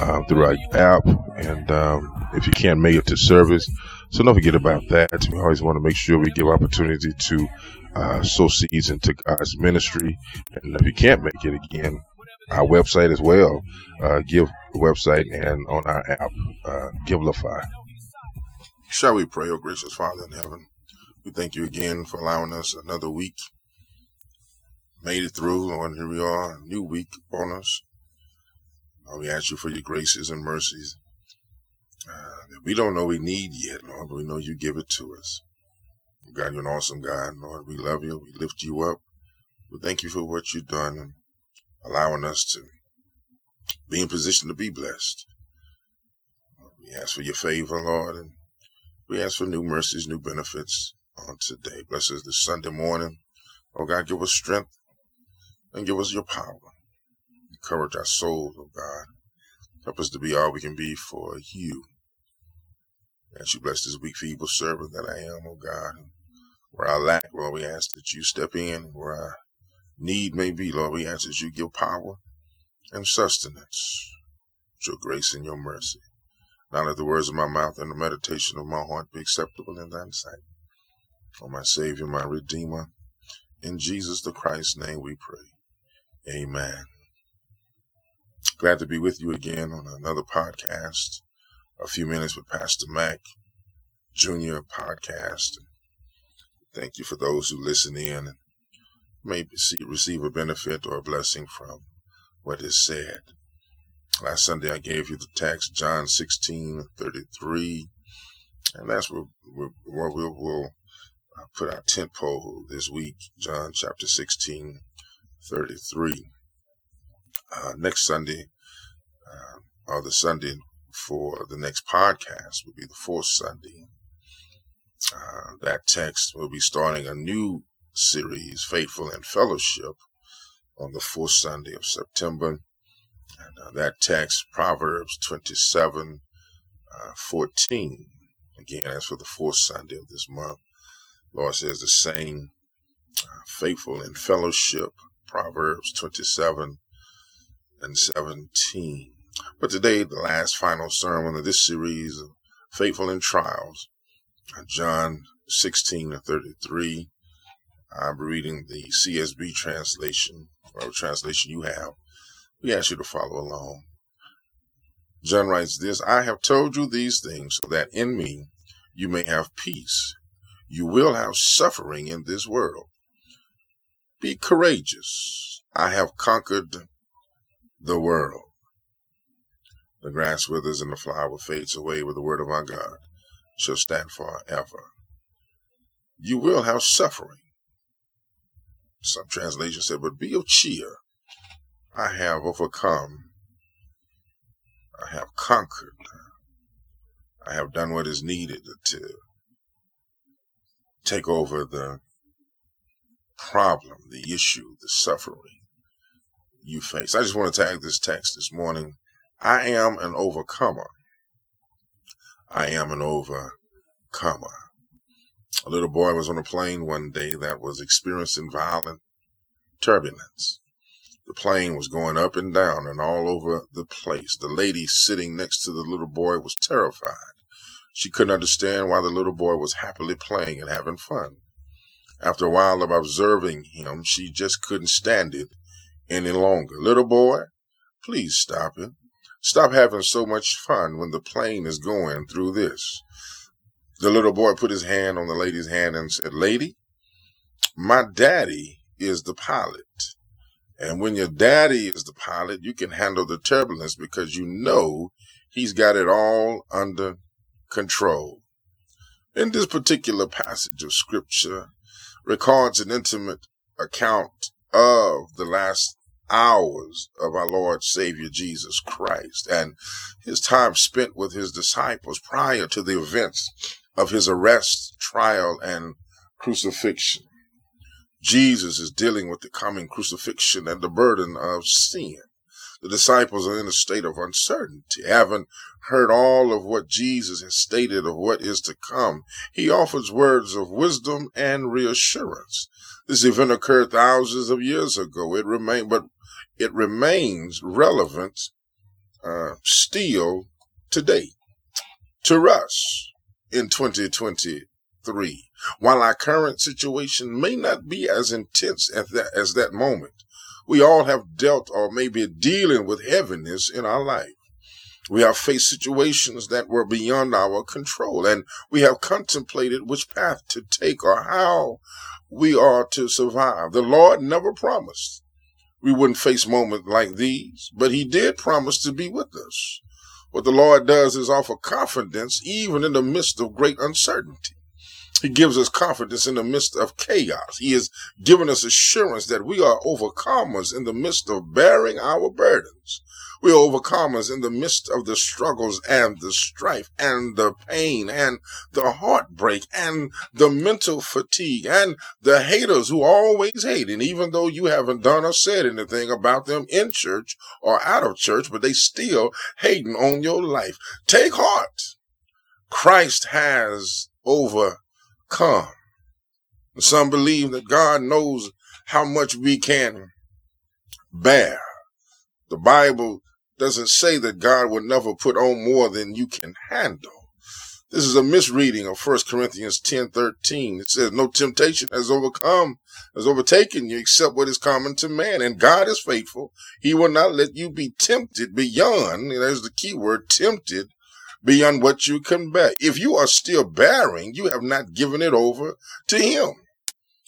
uh, through our app. And um, if you can't make it to service, so don't forget about that. We always want to make sure we give opportunity to uh, sow seeds into God's ministry. And if you can't make it again, our website as well, uh, give website and on our app, uh, Givelify. Shall we pray, oh gracious Father in heaven? We thank you again for allowing us another week. Made it through, Lord, here we are, a new week upon us. Lord, we ask you for your graces and mercies uh, that we don't know we need yet, Lord, but we know you give it to us. God, you're an awesome God, Lord. We love you. We lift you up. We thank you for what you've done and allowing us to be in position to be blessed. We ask for your favor, Lord, and we ask for new mercies, new benefits on today. Bless us this Sunday morning. Oh God, give us strength and give us your power. Encourage our souls, oh God. Help us to be all we can be for you. As you bless this weak, feeble servant that I am, oh God. Where I lack, Lord, we ask that you step in. Where our need may be, Lord, we ask that you give power and sustenance, your grace and your mercy. Now let the words of my mouth and the meditation of my heart be acceptable in thy sight. For my Savior, my Redeemer, in Jesus the Christ's name we pray. Amen. Glad to be with you again on another podcast. A few minutes with Pastor Mac Junior podcast. Thank you for those who listen in and may receive a benefit or a blessing from what is said. Last Sunday I gave you the text, John 16, 33, and that's where, where we'll, we'll uh, put our tent pole this week, John chapter 16, 33. Uh, next Sunday, uh, or the Sunday for the next podcast, will be the fourth Sunday. Uh, that text will be starting a new series, Faithful in Fellowship, on the fourth Sunday of September. And uh, that text, Proverbs 27, uh, 14. Again, as for the fourth Sunday of this month, Lord says the same, uh, faithful in fellowship, Proverbs 27 and 17. But today, the last final sermon of this series, Faithful in Trials, uh, John 16 and 33. I'm reading the CSB translation, or translation you have. We ask you to follow along. John writes this I have told you these things so that in me you may have peace. You will have suffering in this world. Be courageous. I have conquered the world. The grass withers and the flower fades away, but the word of our God shall stand forever. You will have suffering. Some translations say, but be of cheer. I have overcome. I have conquered. I have done what is needed to take over the problem, the issue, the suffering you face. I just want to tag this text this morning. I am an overcomer. I am an overcomer. A little boy was on a plane one day that was experiencing violent turbulence. The plane was going up and down and all over the place. The lady sitting next to the little boy was terrified. She couldn't understand why the little boy was happily playing and having fun. After a while of observing him, she just couldn't stand it any longer. Little boy, please stop it. Stop having so much fun when the plane is going through this. The little boy put his hand on the lady's hand and said, Lady, my daddy is the pilot. And when your daddy is the pilot, you can handle the turbulence because you know he's got it all under control. In this particular passage of scripture records an intimate account of the last hours of our Lord Savior Jesus Christ and his time spent with his disciples prior to the events of his arrest, trial, and crucifixion. Jesus is dealing with the coming crucifixion and the burden of sin. The disciples are in a state of uncertainty, haven't heard all of what Jesus has stated of what is to come. He offers words of wisdom and reassurance. This event occurred thousands of years ago. It remain, but it remains relevant uh, still today to us in 2023. While our current situation may not be as intense as that, as that moment, we all have dealt or maybe dealing with heaviness in our life. We have faced situations that were beyond our control, and we have contemplated which path to take or how we are to survive. The Lord never promised we wouldn't face moments like these, but He did promise to be with us. What the Lord does is offer confidence even in the midst of great uncertainty. He gives us confidence in the midst of chaos. He has given us assurance that we are overcomers in the midst of bearing our burdens. We are overcomers in the midst of the struggles and the strife and the pain and the heartbreak and the mental fatigue and the haters who always hate. And even though you haven't done or said anything about them in church or out of church, but they still hating on your life. Take heart. Christ has over come. Some believe that God knows how much we can bear. The Bible doesn't say that God will never put on more than you can handle. This is a misreading of 1 Corinthians 10 13. It says, No temptation has overcome, has overtaken you except what is common to man. And God is faithful. He will not let you be tempted beyond, there's the key word, tempted beyond what you can bear. If you are still bearing, you have not given it over to him.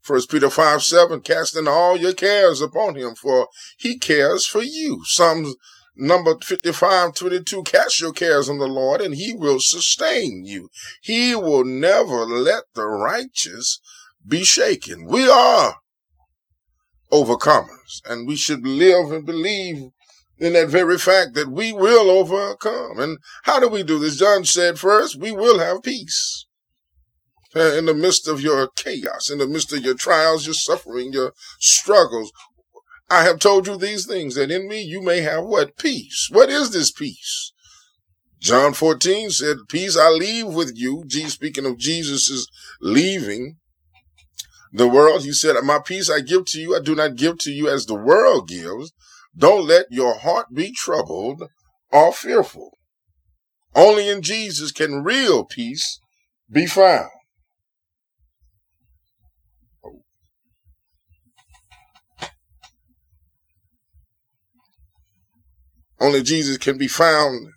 First Peter 5 7, casting all your cares upon him, for he cares for you. Psalms number 55 22, cast your cares on the Lord, and he will sustain you. He will never let the righteous be shaken. We are overcomers, and we should live and believe in that very fact that we will overcome. And how do we do this? John said first, we will have peace. Uh, in the midst of your chaos, in the midst of your trials, your suffering, your struggles, I have told you these things that in me you may have what? Peace. What is this peace? John 14 said, Peace I leave with you. Jesus, speaking of Jesus is leaving the world. He said, My peace I give to you. I do not give to you as the world gives. Don't let your heart be troubled or fearful. Only in Jesus can real peace be found. Only Jesus can be found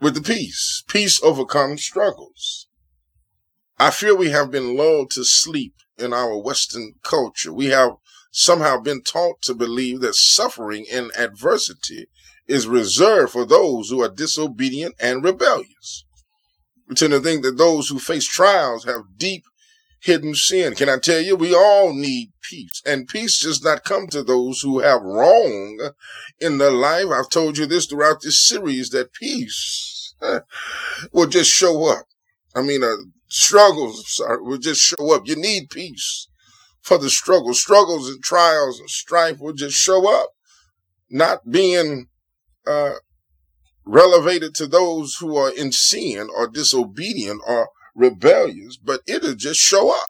with the peace. Peace overcomes struggles. I feel we have been lulled to sleep in our Western culture. We have somehow been taught to believe that suffering and adversity is reserved for those who are disobedient and rebellious. We tend to think that those who face trials have deep hidden sin. Can I tell you, we all need peace. And peace does not come to those who have wrong in their life. I've told you this throughout this series that peace will just show up. I mean, uh, struggles sorry, will just show up. You need peace for the struggle. Struggles and trials and strife will just show up, not being uh, relegated to those who are in sin or disobedient or rebellious, but it'll just show up.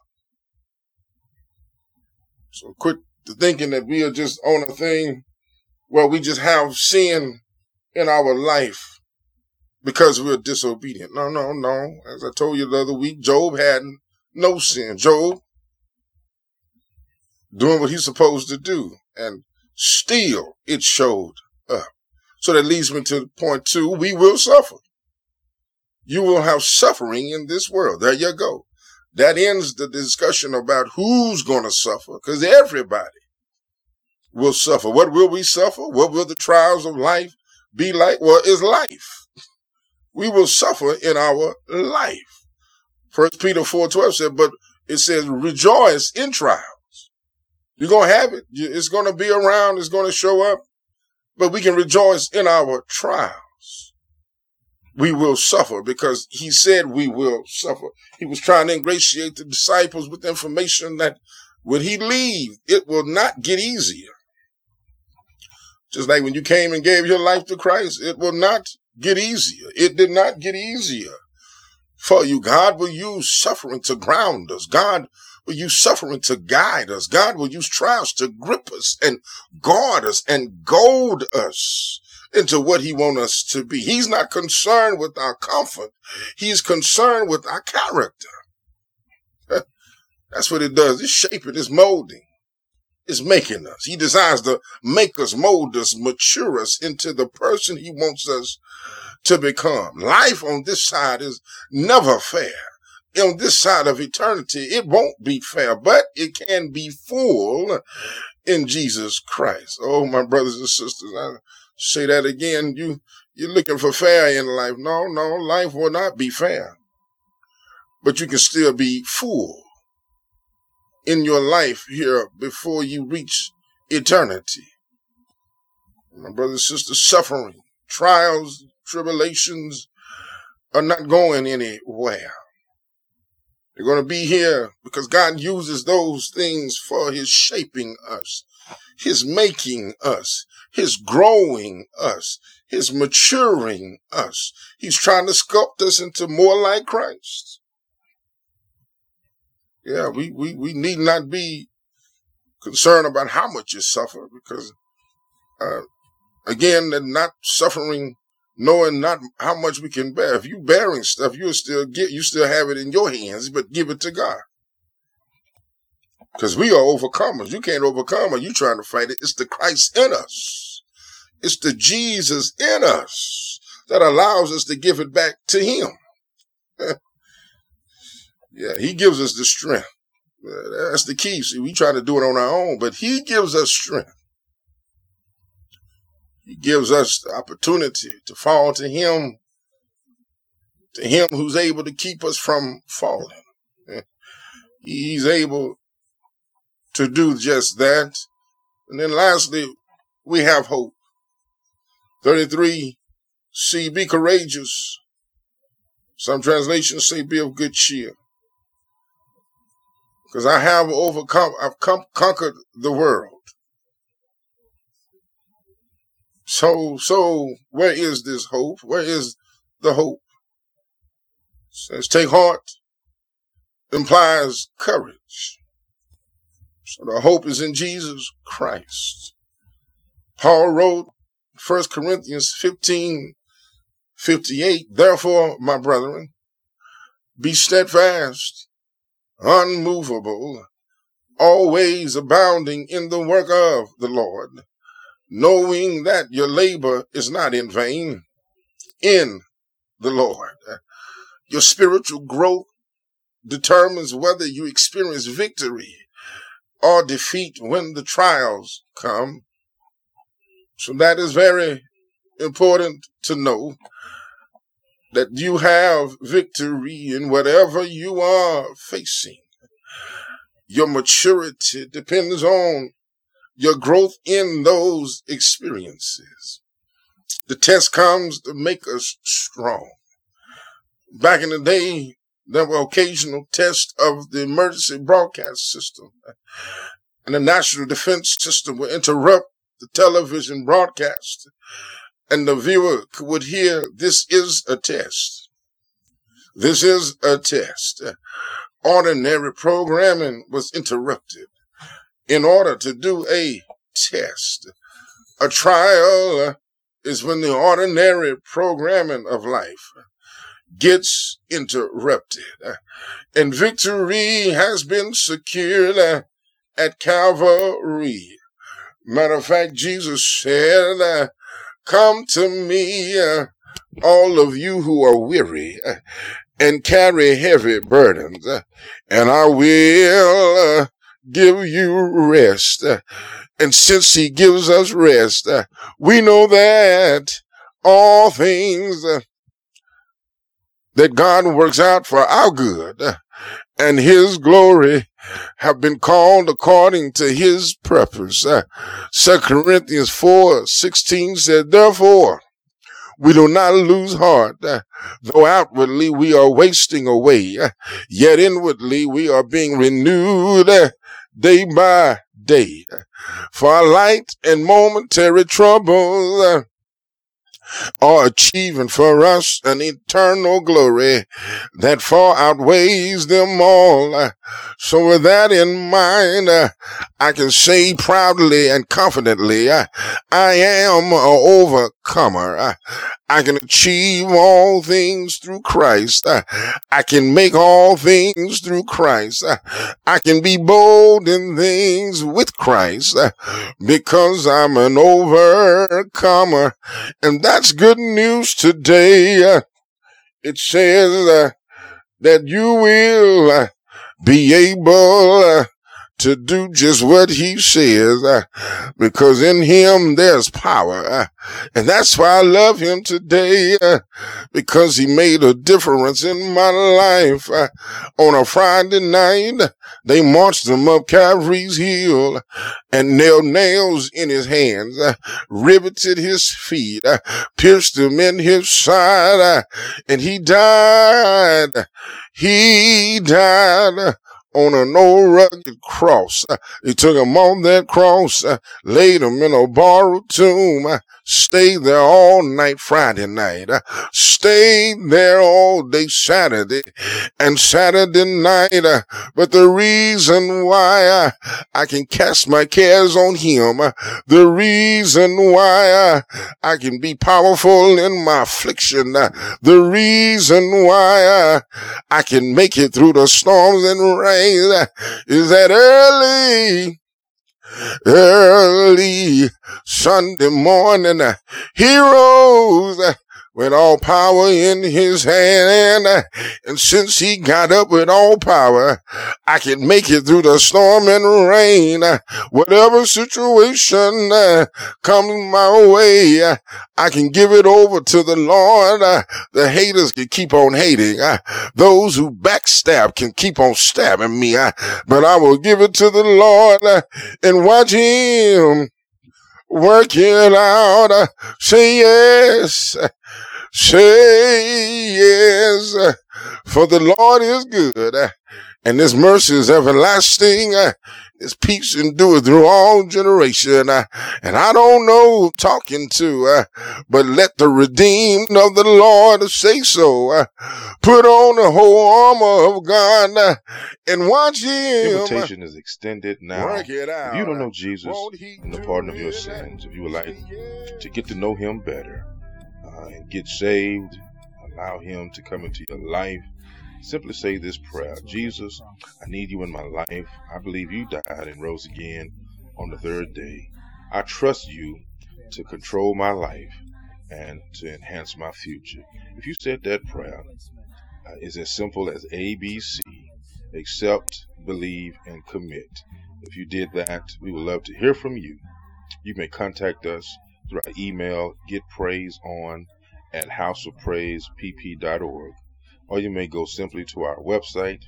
So quit thinking that we are just on a thing where we just have sin in our life because we're disobedient. No, no, no. As I told you the other week, Job had no sin. Job doing what he's supposed to do. And still it showed up. So that leads me to point two. We will suffer. You will have suffering in this world. There you go. That ends the discussion about who's going to suffer because everybody will suffer. What will we suffer? What will the trials of life be like? Well, it's life. We will suffer in our life. First Peter 4.12 said, but it says rejoice in trials. You're going to have it. It's going to be around. It's going to show up, but we can rejoice in our trials. We will suffer because he said we will suffer. He was trying to ingratiate the disciples with information that when he leave, it will not get easier. Just like when you came and gave your life to Christ, it will not get easier. It did not get easier for you. God will use suffering to ground us. God will use suffering to guide us. God will use trials to grip us and guard us and goad us into what he wants us to be. He's not concerned with our comfort. He's concerned with our character. That's what it does. It's shaping, it's molding, it's making us. He desires to make us, mold us, mature us into the person he wants us to become. Life on this side is never fair. On this side of eternity, it won't be fair, but it can be full in Jesus Christ. Oh, my brothers and sisters, I say that again. You, you're looking for fair in life. No, no, life will not be fair, but you can still be full in your life here before you reach eternity. My brothers and sisters, suffering, trials, tribulations are not going anywhere. They're going to be here because God uses those things for His shaping us, His making us, His growing us, His maturing us. He's trying to sculpt us into more like Christ. Yeah, we, we, we need not be concerned about how much you suffer because, uh, again, not suffering knowing not how much we can bear. If you bearing stuff, you'll still get, you still have it in your hands, but give it to God. Because we are overcomers. You can't overcome it. You trying to fight it. It's the Christ in us. It's the Jesus in us that allows us to give it back to him. yeah, he gives us the strength. That's the key. See, we try to do it on our own, but he gives us strength. He gives us the opportunity to fall to Him, to Him who's able to keep us from falling. He's able to do just that. And then lastly, we have hope. 33, see, be courageous. Some translations say be of good cheer. Because I have overcome, I've come, conquered the world. So, so where is this hope? Where is the hope? Says take heart implies courage. So the hope is in Jesus Christ. Paul wrote 1 Corinthians 15, 58, therefore, my brethren, be steadfast, unmovable, always abounding in the work of the Lord, knowing that your labor is not in vain in the Lord. Your spiritual growth determines whether you experience victory or defeat when the trials come. So that is very important to know that you have victory in whatever you are facing. Your maturity depends on your growth in those experiences. The test comes to make us strong. Back in the day, there were occasional tests of the emergency broadcast system. And the National Defense System would interrupt the television broadcast. And the viewer would hear, this is a test. This is a test. Ordinary programming was interrupted in order to do a test. A trial is when the ordinary programming of life gets interrupted. And victory has been secured at Calvary. Matter of fact, Jesus said, Come to me, uh, all of you who are weary uh, and carry heavy burdens, uh, and I will uh, give you rest. And since he gives us rest, we know that all things that God works out for our good and his glory have been called according to his purpose. 2 Corinthians 4 16 said, Therefore, we do not lose heart, though outwardly we are wasting away, yet inwardly we are being renewed day by day. For light and momentary trouble uh, are achieving for us an eternal glory that far outweighs them all. Uh, So with that in mind, uh, I can say proudly and confidently, uh, I am an overcomer. I can achieve all things through Christ. I can make all things through Christ. I can be bold in things with Christ because I'm an overcomer. And that's good news today. It says uh, that you will uh, be able uh, to do just what he says uh, because in him there's power. uh, and that's why I love him today uh, because he made a difference in my life. Uh, on a Friday night, they marched him up Calvary's hill and nailed nails in his hands, uh, riveted his feet, uh, pierced him in his side, and he died. He died on an old rugged cross. Uh, He took him on that cross, uh, laid him in a borrowed tomb, uh, stayed there all night Friday night, uh, stayed there all day Saturday and Saturday night. Uh, but the reason why uh, I can cast my cares on him, the reason why I can be powerful in my affliction, the reason why I can make it through the storms and rain is that early, early Sunday morning, he rose uh, with all power in his hand. And since he got up with all power, I can make it through the storm and rain. Whatever situation uh, comes my way, uh, I can give it over to the Lord. Uh, the haters can keep on hating. Those who backstab can keep on stabbing me. But I will give it to the Lord and watch him work it out. Say yes. Say yes. For the Lord is good. And his mercy is everlasting. His peace endureth through all generation. And I don't know talking to, but let the redeemed of the Lord say so. Put on the whole armor of God and watch him Invitation is extended now. work it out. If you don't know Jesus and the pardon of your sins, if you would like to get to know Him better uh, and get saved, allow Him to come into your life, simply say this prayer Jesus, I need you in my life. I believe you died and rose again on the third day. I trust you to control my life and to enhance my future. If you said that prayer, uh, it's as simple as ABC accept, believe, and commit. If you did that, we would love to hear from you. You may contact us through our email, getpraiseon at houseofpraisepp.org, or you may go simply to our website,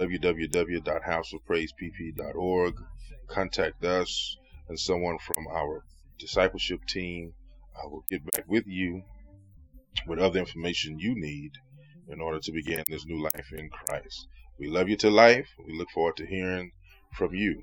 www.houseofpraisepp.org, contact us, and someone from our discipleship team will get back with you with other information you need in order to begin this new life in Christ. We love you to life. We look forward to hearing from you.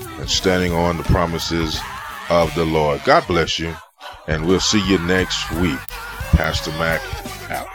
and standing on the promises of the Lord. God bless you, and we'll see you next week. Pastor Mac out.